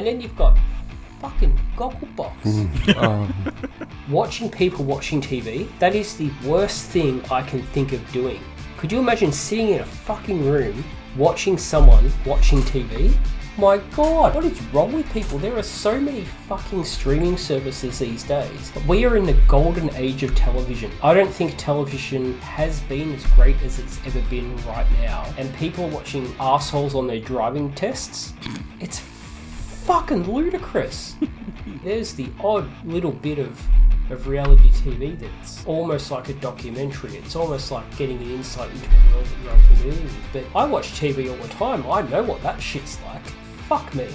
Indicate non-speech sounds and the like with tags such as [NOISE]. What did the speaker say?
And then you've got fucking Gogglebox. Mm. Um, [LAUGHS] Watching people watching TV, that is the worst thing I can think of doing. Could you imagine sitting in a fucking room watching someone watching TV? My god, what is wrong with people? There are so many fucking streaming services these days. We are in the golden age of television. I don't think television has been as great as it's ever been right now. And people are watching assholes on their driving tests. It's fucking ludicrous. [LAUGHS] There's the odd little bit of of reality TV that's almost like a documentary. It's almost like getting an insight into a world that you're unfamiliar with. But I watch TV all the time. I know what that shit's like. Fuck me.